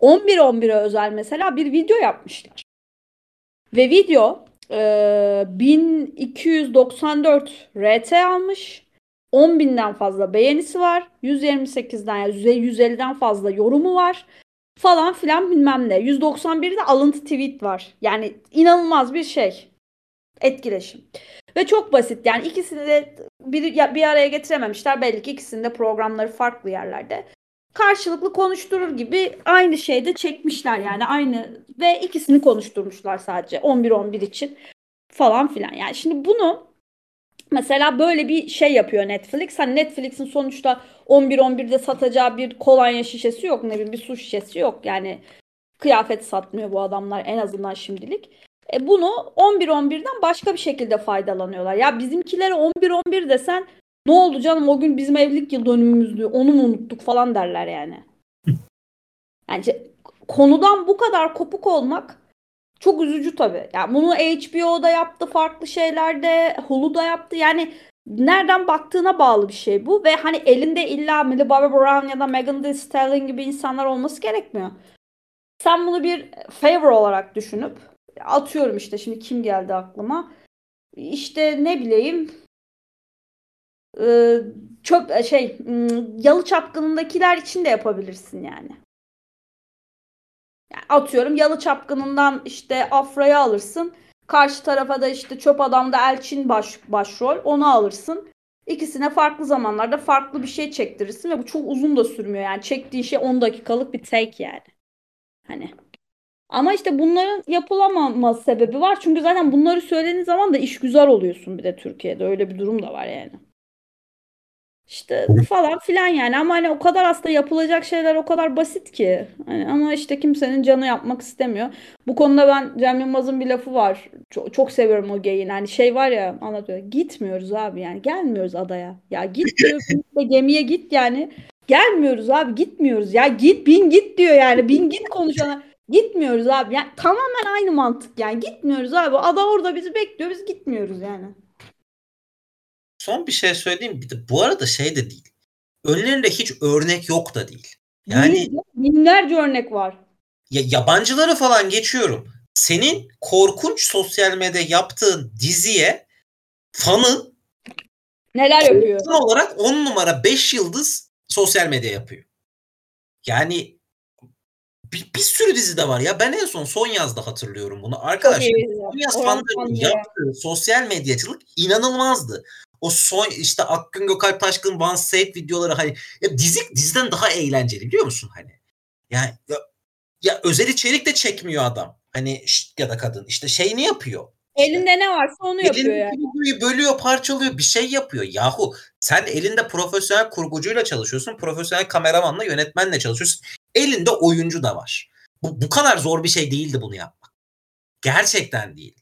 11-11'e özel mesela bir video yapmışlar. Ve video e, 1294 RT almış. 10 binden fazla beğenisi var. 128'den yani 150'den fazla yorumu var. Falan filan bilmem ne. 191'de alıntı tweet var. Yani inanılmaz bir şey. Etkileşim. Ve çok basit yani ikisini de bir, bir araya getirememişler. Belli ki ikisinin de programları farklı yerlerde. Karşılıklı konuşturur gibi aynı şeyde çekmişler yani aynı ve ikisini konuşturmuşlar sadece 11-11 için falan filan. Yani şimdi bunu mesela böyle bir şey yapıyor Netflix. Hani Netflix'in sonuçta 11-11'de satacağı bir kolonya şişesi yok. Ne bileyim bir su şişesi yok. Yani kıyafet satmıyor bu adamlar en azından şimdilik. E bunu 11-11'den başka bir şekilde faydalanıyorlar. Ya bizimkilere 11-11 desen ne oldu canım o gün bizim evlilik yıl dönümümüzdü onu mu unuttuk falan derler yani. Yani konudan bu kadar kopuk olmak çok üzücü tabii. Yani bunu HBO'da yaptı farklı şeylerde Hulu'da yaptı. Yani nereden baktığına bağlı bir şey bu. Ve hani elinde illa Millie Bobby Brown ya da Megan Thee Stallion gibi insanlar olması gerekmiyor. Sen bunu bir favor olarak düşünüp atıyorum işte şimdi kim geldi aklıma. İşte ne bileyim e, çöp şey yalı çapkınındakiler için de yapabilirsin yani. yani. Atıyorum yalı çapkınından işte Afra'yı alırsın. Karşı tarafa da işte çöp adamda Elçin baş, başrol onu alırsın. İkisine farklı zamanlarda farklı bir şey çektirirsin ve bu çok uzun da sürmüyor yani çektiği şey 10 dakikalık bir take yani. Hani ama işte bunların yapılamama sebebi var. Çünkü zaten bunları söylediğin zaman da iş güzel oluyorsun bir de Türkiye'de. Öyle bir durum da var yani. İşte falan filan yani ama hani o kadar aslında yapılacak şeyler o kadar basit ki. Hani ama işte kimsenin canı yapmak istemiyor. Bu konuda ben Cem Yılmaz'ın bir lafı var. Çok, çok seviyorum o geyin. Hani şey var ya anlatıyor. Gitmiyoruz abi yani gelmiyoruz adaya. Ya git diyor gemiye git yani. Gelmiyoruz abi gitmiyoruz ya git bin git diyor yani bin git konuşana. Gitmiyoruz abi. Yani tamamen aynı mantık yani. Gitmiyoruz abi. Ada orada bizi bekliyor. Biz gitmiyoruz yani. Son bir şey söyleyeyim. Bir de bu arada şey de değil. Önlerinde hiç örnek yok da değil. Yani binlerce örnek var. Ya yabancıları falan geçiyorum. Senin korkunç sosyal medya yaptığın diziye fanın neler yapıyor? olarak 10 numara 5 yıldız sosyal medya yapıyor. Yani bir, bir sürü dizi de var ya. Ben en son son yazda hatırlıyorum bunu. Arkadaşlar son yaz fanların yaptığı sosyal medyacılık inanılmazdı. O son işte Akgün Gökalp Taşkın One Save videoları hani ya dizi diziden daha eğlenceli biliyor musun hani? Yani ya, ya özel içerik de çekmiyor adam. Hani ya da kadın işte şey ne yapıyor? Elinde ne varsa onu yapıyor yani. Bölüyor, parçalıyor, bir şey yapıyor. Yahu sen elinde profesyonel kurgucuyla çalışıyorsun, profesyonel kameramanla, yönetmenle çalışıyorsun. Elinde oyuncu da var. Bu, bu kadar zor bir şey değildi bunu yapmak. Gerçekten değil.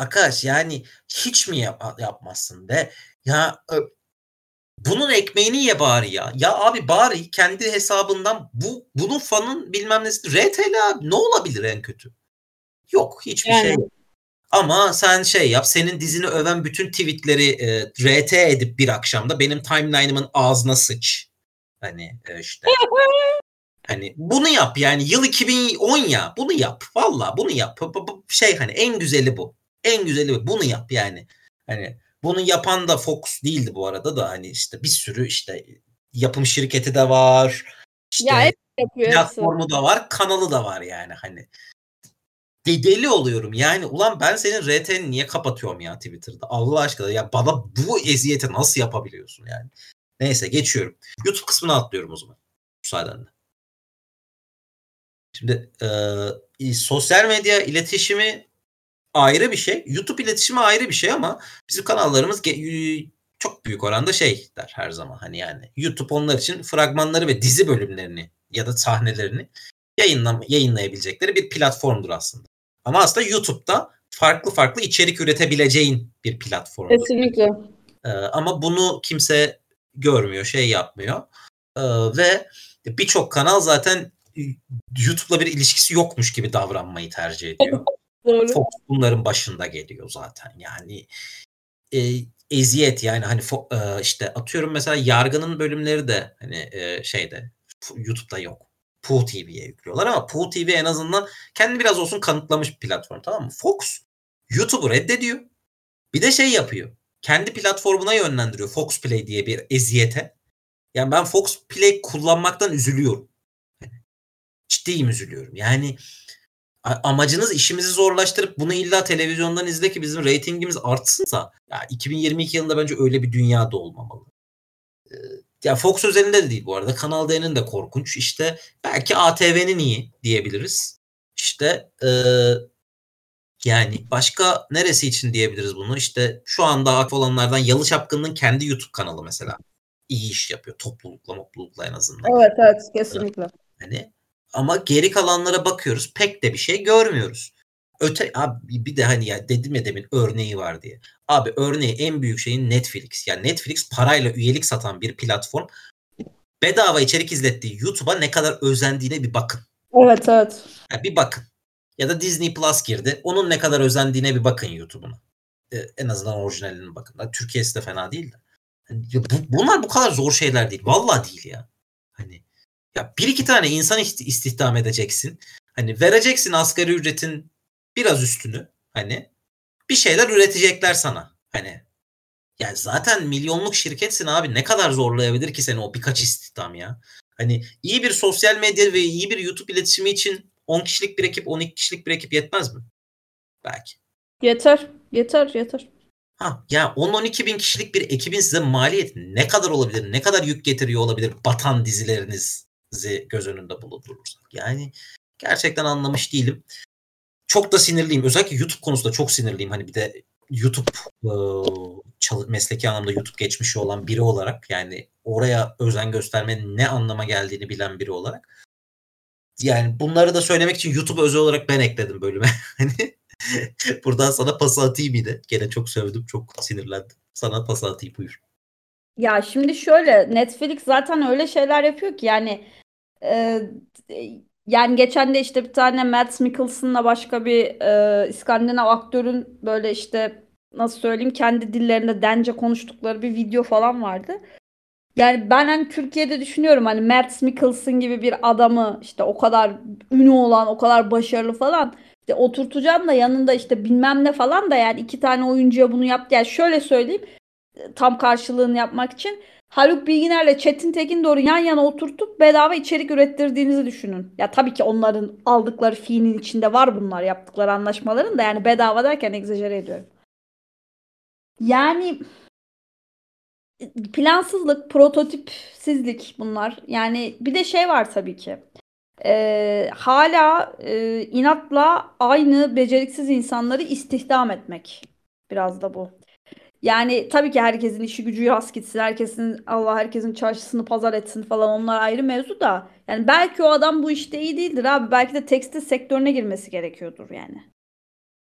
Arkadaş yani hiç mi yap, yapmazsın de ya bunun ekmeğini ye bari ya. Ya abi bari kendi hesabından bu bunun fanın bilmem nesi RTL abi ne olabilir en kötü? Yok hiçbir yani. şey yok. Ama sen şey yap senin dizini öven bütün tweetleri e, RT edip bir akşamda benim timeline'ımın ağzına sıç. Hani e, işte. hani bunu yap yani yıl 2010 ya bunu yap. Valla bunu yap. Şey hani en güzeli bu. En güzeli bu. Bunu yap yani. Hani bunu yapan da Fox değildi bu arada da hani işte bir sürü işte yapım şirketi de var. İşte ya platformu da var, kanalı da var yani hani de deli oluyorum. Yani ulan ben senin RT'ni niye kapatıyorum ya Twitter'da? Allah aşkına ya bana bu eziyeti nasıl yapabiliyorsun yani? Neyse geçiyorum. YouTube kısmına atlıyorum o zaman. Müsaadenle. Şimdi e, sosyal medya iletişimi ayrı bir şey. YouTube iletişimi ayrı bir şey ama bizim kanallarımız çok büyük oranda şey der her zaman. Hani yani YouTube onlar için fragmanları ve dizi bölümlerini ya da sahnelerini yayınlam yayınlayabilecekleri bir platformdur aslında. Ama aslında YouTube'da farklı farklı içerik üretebileceğin bir platform. Kesinlikle. Ee, ama bunu kimse görmüyor, şey yapmıyor. Ee, ve birçok kanal zaten YouTube'la bir ilişkisi yokmuş gibi davranmayı tercih ediyor. Doğru. Fox bunların başında geliyor zaten. Yani e, eziyet yani hani e, işte atıyorum mesela yargının bölümleri de hani e, şeyde YouTube'da yok. Pooh TV'ye yüklüyorlar ama Pooh TV en azından kendi biraz olsun kanıtlamış bir platform tamam mı? Fox YouTube'u reddediyor. Bir de şey yapıyor. Kendi platformuna yönlendiriyor Fox Play diye bir eziyete. Yani ben Fox Play kullanmaktan üzülüyorum. ciddiyim üzülüyorum. Yani amacınız işimizi zorlaştırıp bunu illa televizyondan izle ki bizim reytingimiz artsınsa ya 2022 yılında bence öyle bir dünyada olmamalı. Ee, ya Fox özelinde de değil bu arada. Kanal D'nin de korkunç. İşte belki ATV'nin iyi diyebiliriz. İşte e, yani başka neresi için diyebiliriz bunu? İşte şu anda aktif olanlardan Yalı Çapkın'ın kendi YouTube kanalı mesela iyi iş yapıyor. Toplulukla toplulukla en azından. Evet evet kesinlikle. Hani ama geri kalanlara bakıyoruz pek de bir şey görmüyoruz. Öte abi bir de hani ya dedim ya demin örneği var diye. Abi örneği en büyük şeyin Netflix. Yani Netflix parayla üyelik satan bir platform. Bedava içerik izlettiği YouTube'a ne kadar özendiğine bir bakın. Evet evet. Yani bir bakın. Ya da Disney Plus girdi. Onun ne kadar özendiğine bir bakın YouTube'una. Ee, en azından orijinaline bakın. Türkiye'si de fena değil de. Yani bu, bunlar bu kadar zor şeyler değil. Vallahi değil ya. Hani ya bir iki tane insan istihdam edeceksin. Hani vereceksin asgari ücretin biraz üstünü. Hani bir şeyler üretecekler sana. Hani yani zaten milyonluk şirketsin abi. Ne kadar zorlayabilir ki seni o birkaç istihdam ya. Hani iyi bir sosyal medya ve iyi bir YouTube iletişimi için 10 kişilik bir ekip, 12 kişilik bir ekip yetmez mi? Belki. Yeter. Yeter. Yeter. Ha, ya 10-12 bin kişilik bir ekibin size maliyeti ne kadar olabilir? Ne kadar yük getiriyor olabilir batan dizilerinizi göz önünde bulundurursak? Yani gerçekten anlamış değilim. Çok da sinirliyim. Özellikle YouTube konusunda çok sinirliyim. Hani bir de YouTube çalı, mesleki anlamda YouTube geçmişi olan biri olarak yani oraya özen göstermenin ne anlama geldiğini bilen biri olarak yani bunları da söylemek için YouTube özel olarak ben ekledim bölüme. Hani buradan sana pas atayım yine. Gene çok sövdüm, çok sinirlendim. Sana pas atayım buyur. Ya şimdi şöyle Netflix zaten öyle şeyler yapıyor ki yani e, yani geçen de işte bir tane Matt Mikkelsen'la başka bir e, İskandinav aktörün böyle işte nasıl söyleyeyim kendi dillerinde dence konuştukları bir video falan vardı. Yani ben hani Türkiye'de düşünüyorum hani Matt Mikkelsen gibi bir adamı işte o kadar ünlü olan, o kadar başarılı falan işte oturtacağım da yanında işte bilmem ne falan da yani iki tane oyuncuya bunu yaptı. Yani şöyle söyleyeyim tam karşılığını yapmak için Haluk Bilginer'le Çetin Tekin doğru yan yana oturtup bedava içerik ürettirdiğinizi düşünün. Ya tabii ki onların aldıkları fiilin içinde var bunlar yaptıkları anlaşmaların da yani bedava derken egzajere ediyorum. Yani plansızlık, prototipsizlik bunlar. Yani bir de şey var tabii ki. Ee, hala e, inatla aynı beceriksiz insanları istihdam etmek. Biraz da bu. Yani tabii ki herkesin işi gücü rast gitsin. Herkesin Allah herkesin çarşısını pazar etsin falan onlar ayrı mevzu da. Yani belki o adam bu işte iyi değildir abi. Belki de tekstil sektörüne girmesi gerekiyordur yani.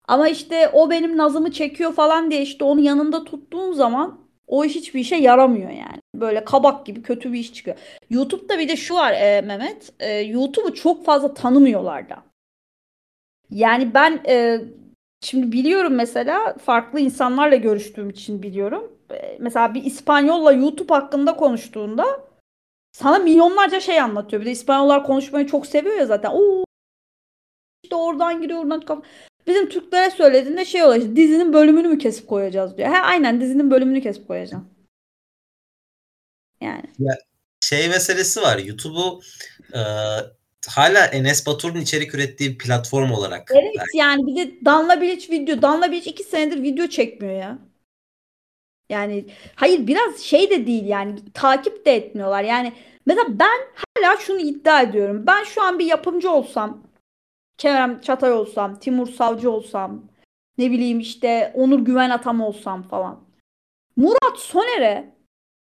Ama işte o benim nazımı çekiyor falan diye işte onu yanında tuttuğun zaman o iş hiçbir işe yaramıyor yani. Böyle kabak gibi kötü bir iş çıkıyor. YouTube'da bir de şu var e, Mehmet. E, YouTube'u çok fazla tanımıyorlar da. Yani ben e, şimdi biliyorum mesela farklı insanlarla görüştüğüm için biliyorum. Mesela bir İspanyolla YouTube hakkında konuştuğunda sana milyonlarca şey anlatıyor. Bir de İspanyollar konuşmayı çok seviyor ya zaten. Oo işte oradan giriyor oradan Bizim Türklere söylediğinde şey oluyor işte dizinin bölümünü mü kesip koyacağız diyor. He aynen dizinin bölümünü kesip koyacağım. Yani. Ya, şey meselesi var. YouTube'u e, hala Enes Batur'un içerik ürettiği bir platform olarak. Evet belki. yani bir de Danla Bilic video. Danla Bilic iki senedir video çekmiyor ya. Yani hayır biraz şey de değil yani takip de etmiyorlar. Yani mesela ben hala şunu iddia ediyorum. Ben şu an bir yapımcı olsam Kerem Çatay olsam, Timur Savcı olsam, ne bileyim işte Onur Güven Atam olsam falan. Murat Soner'e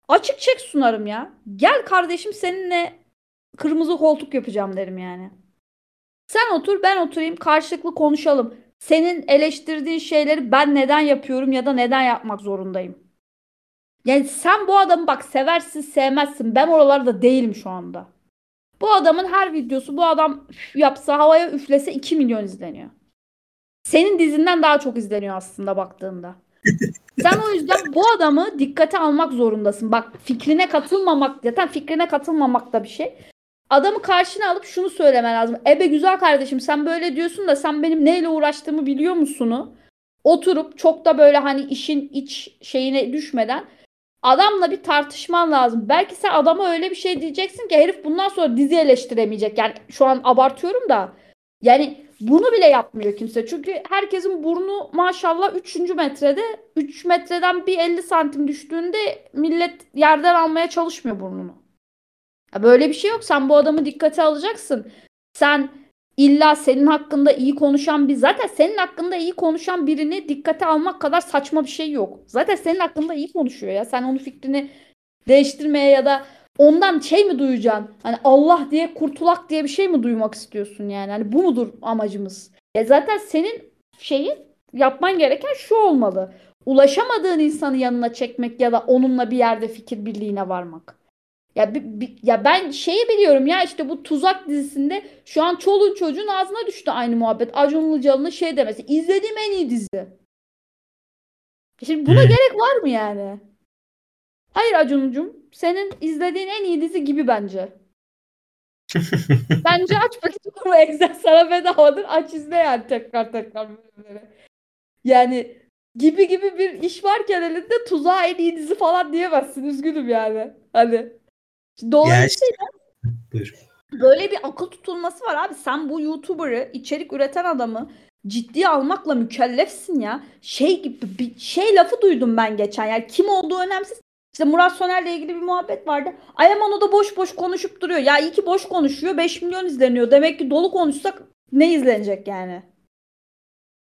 açık çek sunarım ya. Gel kardeşim seninle kırmızı koltuk yapacağım derim yani. Sen otur ben oturayım karşılıklı konuşalım. Senin eleştirdiğin şeyleri ben neden yapıyorum ya da neden yapmak zorundayım. Yani sen bu adamı bak seversin sevmezsin. Ben oralarda değilim şu anda. Bu adamın her videosu bu adam yapsa havaya üflese 2 milyon izleniyor. Senin dizinden daha çok izleniyor aslında baktığında. Sen o yüzden bu adamı dikkate almak zorundasın. Bak fikrine katılmamak zaten fikrine katılmamak da bir şey. Adamı karşına alıp şunu söyleme lazım. Ebe güzel kardeşim sen böyle diyorsun da sen benim neyle uğraştığımı biliyor musunu? Oturup çok da böyle hani işin iç şeyine düşmeden Adamla bir tartışman lazım. Belki sen adama öyle bir şey diyeceksin ki herif bundan sonra dizi eleştiremeyecek. Yani şu an abartıyorum da. Yani Bunu bile yapmıyor kimse. Çünkü herkesin burnu maşallah 3. metrede. 3 metreden bir 50 santim düştüğünde millet yerden almaya çalışmıyor burnunu. Ya böyle bir şey yok. Sen bu adamı dikkate alacaksın. Sen illa senin hakkında iyi konuşan bir zaten senin hakkında iyi konuşan birini dikkate almak kadar saçma bir şey yok. Zaten senin hakkında iyi konuşuyor ya. Sen onun fikrini değiştirmeye ya da ondan şey mi duyacaksın? Hani Allah diye kurtulak diye bir şey mi duymak istiyorsun yani? Hani bu mudur amacımız? Ya zaten senin şeyin yapman gereken şu olmalı. Ulaşamadığın insanı yanına çekmek ya da onunla bir yerde fikir birliğine varmak. Ya, bi, bi, ya ben şeyi biliyorum ya işte bu Tuzak dizisinde şu an çoluğun çocuğun ağzına düştü aynı muhabbet. Acun Ilıcalı'nın şey demesi. İzlediğim en iyi dizi. Şimdi buna hmm. gerek var mı yani? Hayır Acun'cum. Senin izlediğin en iyi dizi gibi bence. bence aç bakayım bu Excel sana bedavadır. Aç izle yani tekrar tekrar. Yani gibi gibi bir iş varken elinde tuzağa en iyi dizi falan diyemezsin. Üzgünüm yani. Hani. Dolayısıyla Buyur. böyle bir akıl tutulması var abi. Sen bu YouTuber'ı, içerik üreten adamı ciddiye almakla mükellefsin ya. Şey gibi bir şey lafı duydum ben geçen. Yani kim olduğu önemsiz. İşte Murat Soner'le ilgili bir muhabbet vardı. Ayaman o da boş boş konuşup duruyor. Ya iyi ki boş konuşuyor. 5 milyon izleniyor. Demek ki dolu konuşsak ne izlenecek yani?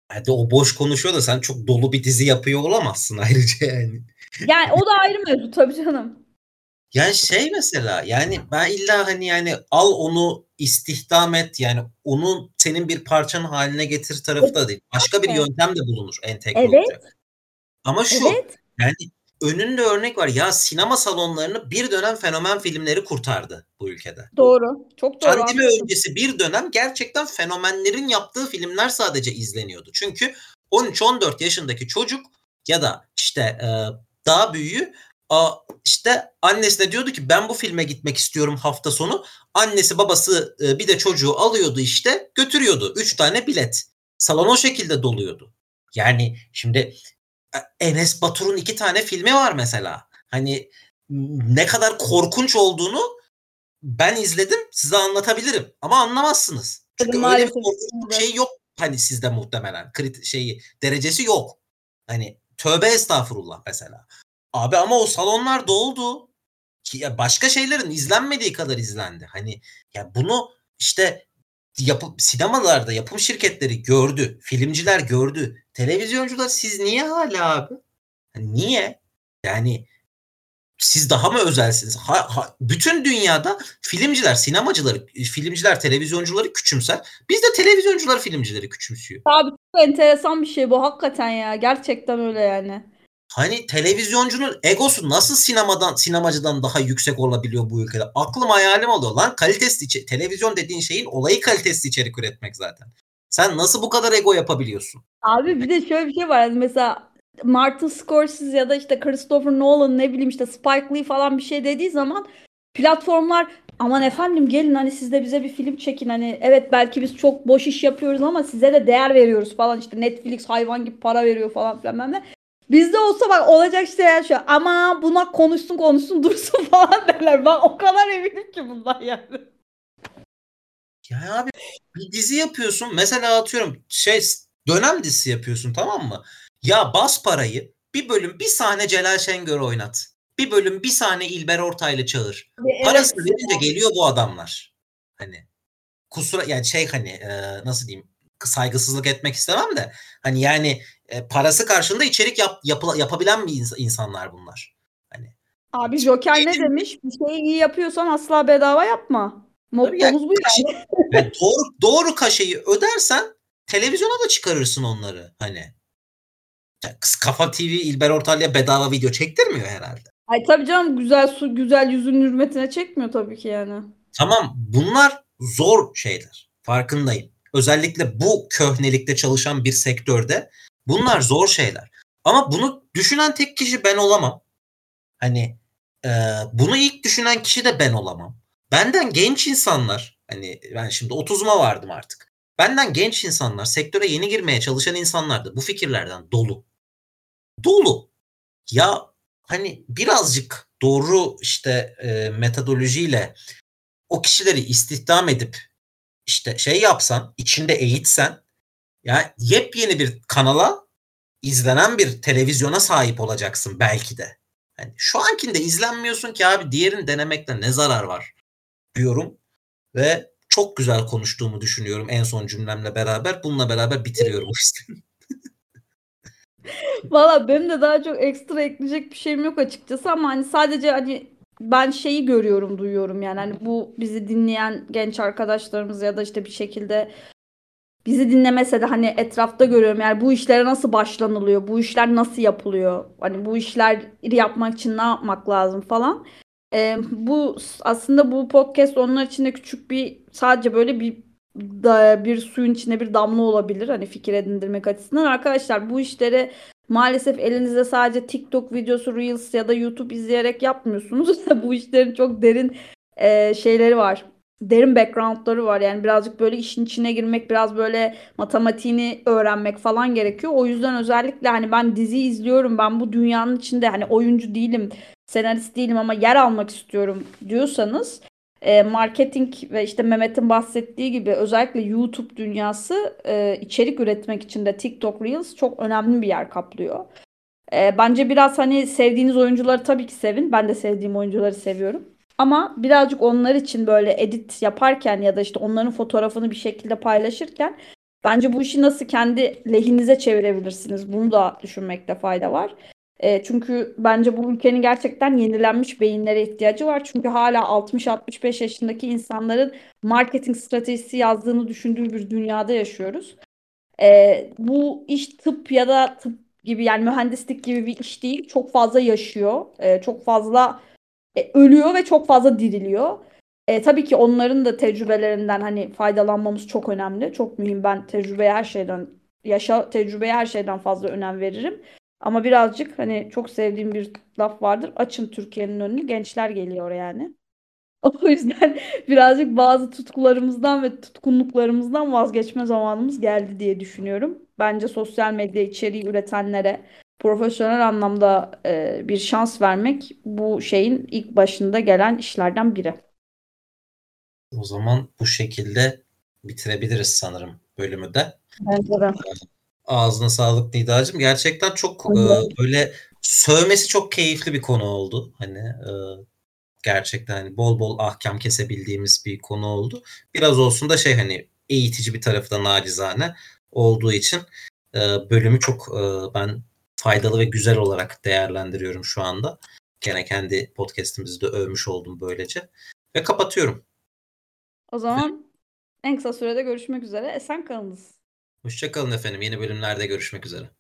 Hadi o boş konuşuyor da sen çok dolu bir dizi yapıyor olamazsın ayrıca yani. Yani o da ayrı mevzu tabii canım. Yani şey mesela yani ben illa hani yani al onu istihdam et yani onun senin bir parçanın haline getir tarafı da değil. Başka bir yöntem de bulunur entegre evet. olacak. Ama şu evet. yani önünde örnek var. Ya sinema salonlarını bir dönem fenomen filmleri kurtardı bu ülkede. Doğru. Çok doğru. Pandemi öncesi bir dönem gerçekten fenomenlerin yaptığı filmler sadece izleniyordu. Çünkü 13-14 yaşındaki çocuk ya da işte e, daha büyüğü işte annesine diyordu ki ben bu filme gitmek istiyorum hafta sonu. Annesi babası e, bir de çocuğu alıyordu işte götürüyordu. Üç tane bilet. Salon o şekilde doluyordu. Yani şimdi e, Enes Batur'un iki tane filmi var mesela. Hani ne kadar korkunç olduğunu ben izledim size anlatabilirim ama anlamazsınız. Çünkü Maalesef. öyle bir korkunç şey yok hani sizde muhtemelen. Krit şeyi derecesi yok. Hani tövbe estağfurullah mesela. Abi ama o salonlar doldu. Ki ya başka şeylerin izlenmediği kadar izlendi. Hani ya bunu işte yapıp sinemalarda yapım şirketleri gördü. Filmciler gördü. Televizyoncular siz niye hala abi? Hani niye? Yani siz daha mı özelsiniz? Ha, ha, bütün dünyada filmciler, sinemacıları, filmciler, televizyoncuları küçümser. Biz de televizyoncular, filmcileri küçümsüyor. Abi çok enteresan bir şey bu hakikaten ya. Gerçekten öyle yani. Hani televizyoncunun egosu nasıl sinemadan sinemacıdan daha yüksek olabiliyor bu ülkede? Aklım hayalim oluyor lan. Kalitesiz içi, televizyon dediğin şeyin olayı kalitesiz içerik üretmek zaten. Sen nasıl bu kadar ego yapabiliyorsun? Abi bir de şöyle bir şey var. Yani mesela Martin Scorsese ya da işte Christopher Nolan ne bileyim işte Spike Lee falan bir şey dediği zaman platformlar aman efendim gelin hani siz de bize bir film çekin hani evet belki biz çok boş iş yapıyoruz ama size de değer veriyoruz falan işte Netflix hayvan gibi para veriyor falan filan ben de Bizde olsa bak olacak şeyler şu. Ama buna konuşsun konuşsun dursun falan derler. Ben o kadar eminim ki bundan yani. Ya abi bir dizi yapıyorsun. Mesela atıyorum şey dönem dizisi yapıyorsun tamam mı? Ya bas parayı bir bölüm bir sahne Celal Şengör oynat. Bir bölüm bir sahne İlber Ortaylı çağır. Evet, Parasını evet. verince geliyor bu adamlar. Hani kusura yani şey hani e, nasıl diyeyim saygısızlık etmek istemem de hani yani e, parası karşılığında içerik yap, yapı, yapabilen bir ins- insanlar bunlar. Hani Abi Joker ne demiş? Bir şeyi iyi yapıyorsan asla bedava yapma. Mottomuz bu yani. yani doğru, doğru kaşeyi ödersen televizyona da çıkarırsın onları hani. Kafa TV İlber Ortaylı'ya bedava video çektirmiyor herhalde. Ay tabii canım güzel su güzel yüzün hürmetine çekmiyor tabii ki yani. Tamam bunlar zor şeyler. Farkındayım. Özellikle bu köhnelikte çalışan bir sektörde Bunlar zor şeyler. Ama bunu düşünen tek kişi ben olamam. Hani e, bunu ilk düşünen kişi de ben olamam. Benden genç insanlar hani ben şimdi 30'uma vardım artık. Benden genç insanlar, sektöre yeni girmeye çalışan insanlar da bu fikirlerden dolu. Dolu. Ya hani birazcık doğru işte e, metodolojiyle o kişileri istihdam edip işte şey yapsan, içinde eğitsen ya yepyeni bir kanala izlenen bir televizyona sahip olacaksın belki de. Yani şu ankinde izlenmiyorsun ki abi diğerini denemekle ne zarar var diyorum ve çok güzel konuştuğumu düşünüyorum en son cümlemle beraber. Bununla beraber bitiriyorum. Valla benim de daha çok ekstra ekleyecek bir şeyim yok açıkçası ama hani sadece hani ben şeyi görüyorum, duyuyorum yani. Hani bu bizi dinleyen genç arkadaşlarımız ya da işte bir şekilde bizi dinlemese de hani etrafta görüyorum. Yani bu işlere nasıl başlanılıyor, bu işler nasıl yapılıyor, hani bu işler yapmak için ne yapmak lazım falan. Ee, bu aslında bu podcast onlar için de küçük bir sadece böyle bir da, bir suyun içine bir damla olabilir hani fikir edindirmek açısından. Arkadaşlar bu işleri maalesef elinizde sadece TikTok videosu, Reels ya da YouTube izleyerek yapmıyorsunuz. bu işlerin çok derin e, şeyleri var derin backgroundları var. Yani birazcık böyle işin içine girmek, biraz böyle matematiğini öğrenmek falan gerekiyor. O yüzden özellikle hani ben dizi izliyorum. Ben bu dünyanın içinde hani oyuncu değilim, senarist değilim ama yer almak istiyorum diyorsanız e, marketing ve işte Mehmet'in bahsettiği gibi özellikle YouTube dünyası e, içerik üretmek için de TikTok Reels çok önemli bir yer kaplıyor. E, bence biraz hani sevdiğiniz oyuncuları tabii ki sevin. Ben de sevdiğim oyuncuları seviyorum. Ama birazcık onlar için böyle edit yaparken ya da işte onların fotoğrafını bir şekilde paylaşırken bence bu işi nasıl kendi lehinize çevirebilirsiniz? Bunu da düşünmekte fayda var. E, çünkü bence bu ülkenin gerçekten yenilenmiş beyinlere ihtiyacı var. Çünkü hala 60-65 yaşındaki insanların marketing stratejisi yazdığını düşündüğü bir dünyada yaşıyoruz. E, bu iş tıp ya da tıp gibi yani mühendislik gibi bir iş değil. Çok fazla yaşıyor. E, çok fazla e, ölüyor ve çok fazla diriliyor. E, tabii ki onların da tecrübelerinden hani faydalanmamız çok önemli. Çok mühim. Ben tecrübeye her şeyden yaşa tecrübeye her şeyden fazla önem veririm. Ama birazcık hani çok sevdiğim bir laf vardır. Açın Türkiye'nin önünü gençler geliyor yani. O yüzden birazcık bazı tutkularımızdan ve tutkunluklarımızdan vazgeçme zamanımız geldi diye düşünüyorum. Bence sosyal medya içeriği üretenlere profesyonel anlamda e, bir şans vermek bu şeyin ilk başında gelen işlerden biri. O zaman bu şekilde bitirebiliriz sanırım bölümü de. Bence de. Ağzına sağlık Nidacığım. Gerçekten çok e, böyle sövmesi çok keyifli bir konu oldu. Hani e, gerçekten hani bol bol ahkam kesebildiğimiz bir konu oldu. Biraz olsun da şey hani eğitici bir tarafı da nacizane olduğu için e, bölümü çok e, ben faydalı ve güzel olarak değerlendiriyorum şu anda. Gene kendi podcast'imizi de övmüş oldum böylece. Ve kapatıyorum. O zaman en kısa sürede görüşmek üzere. Esen kalınız. Hoşçakalın efendim. Yeni bölümlerde görüşmek üzere.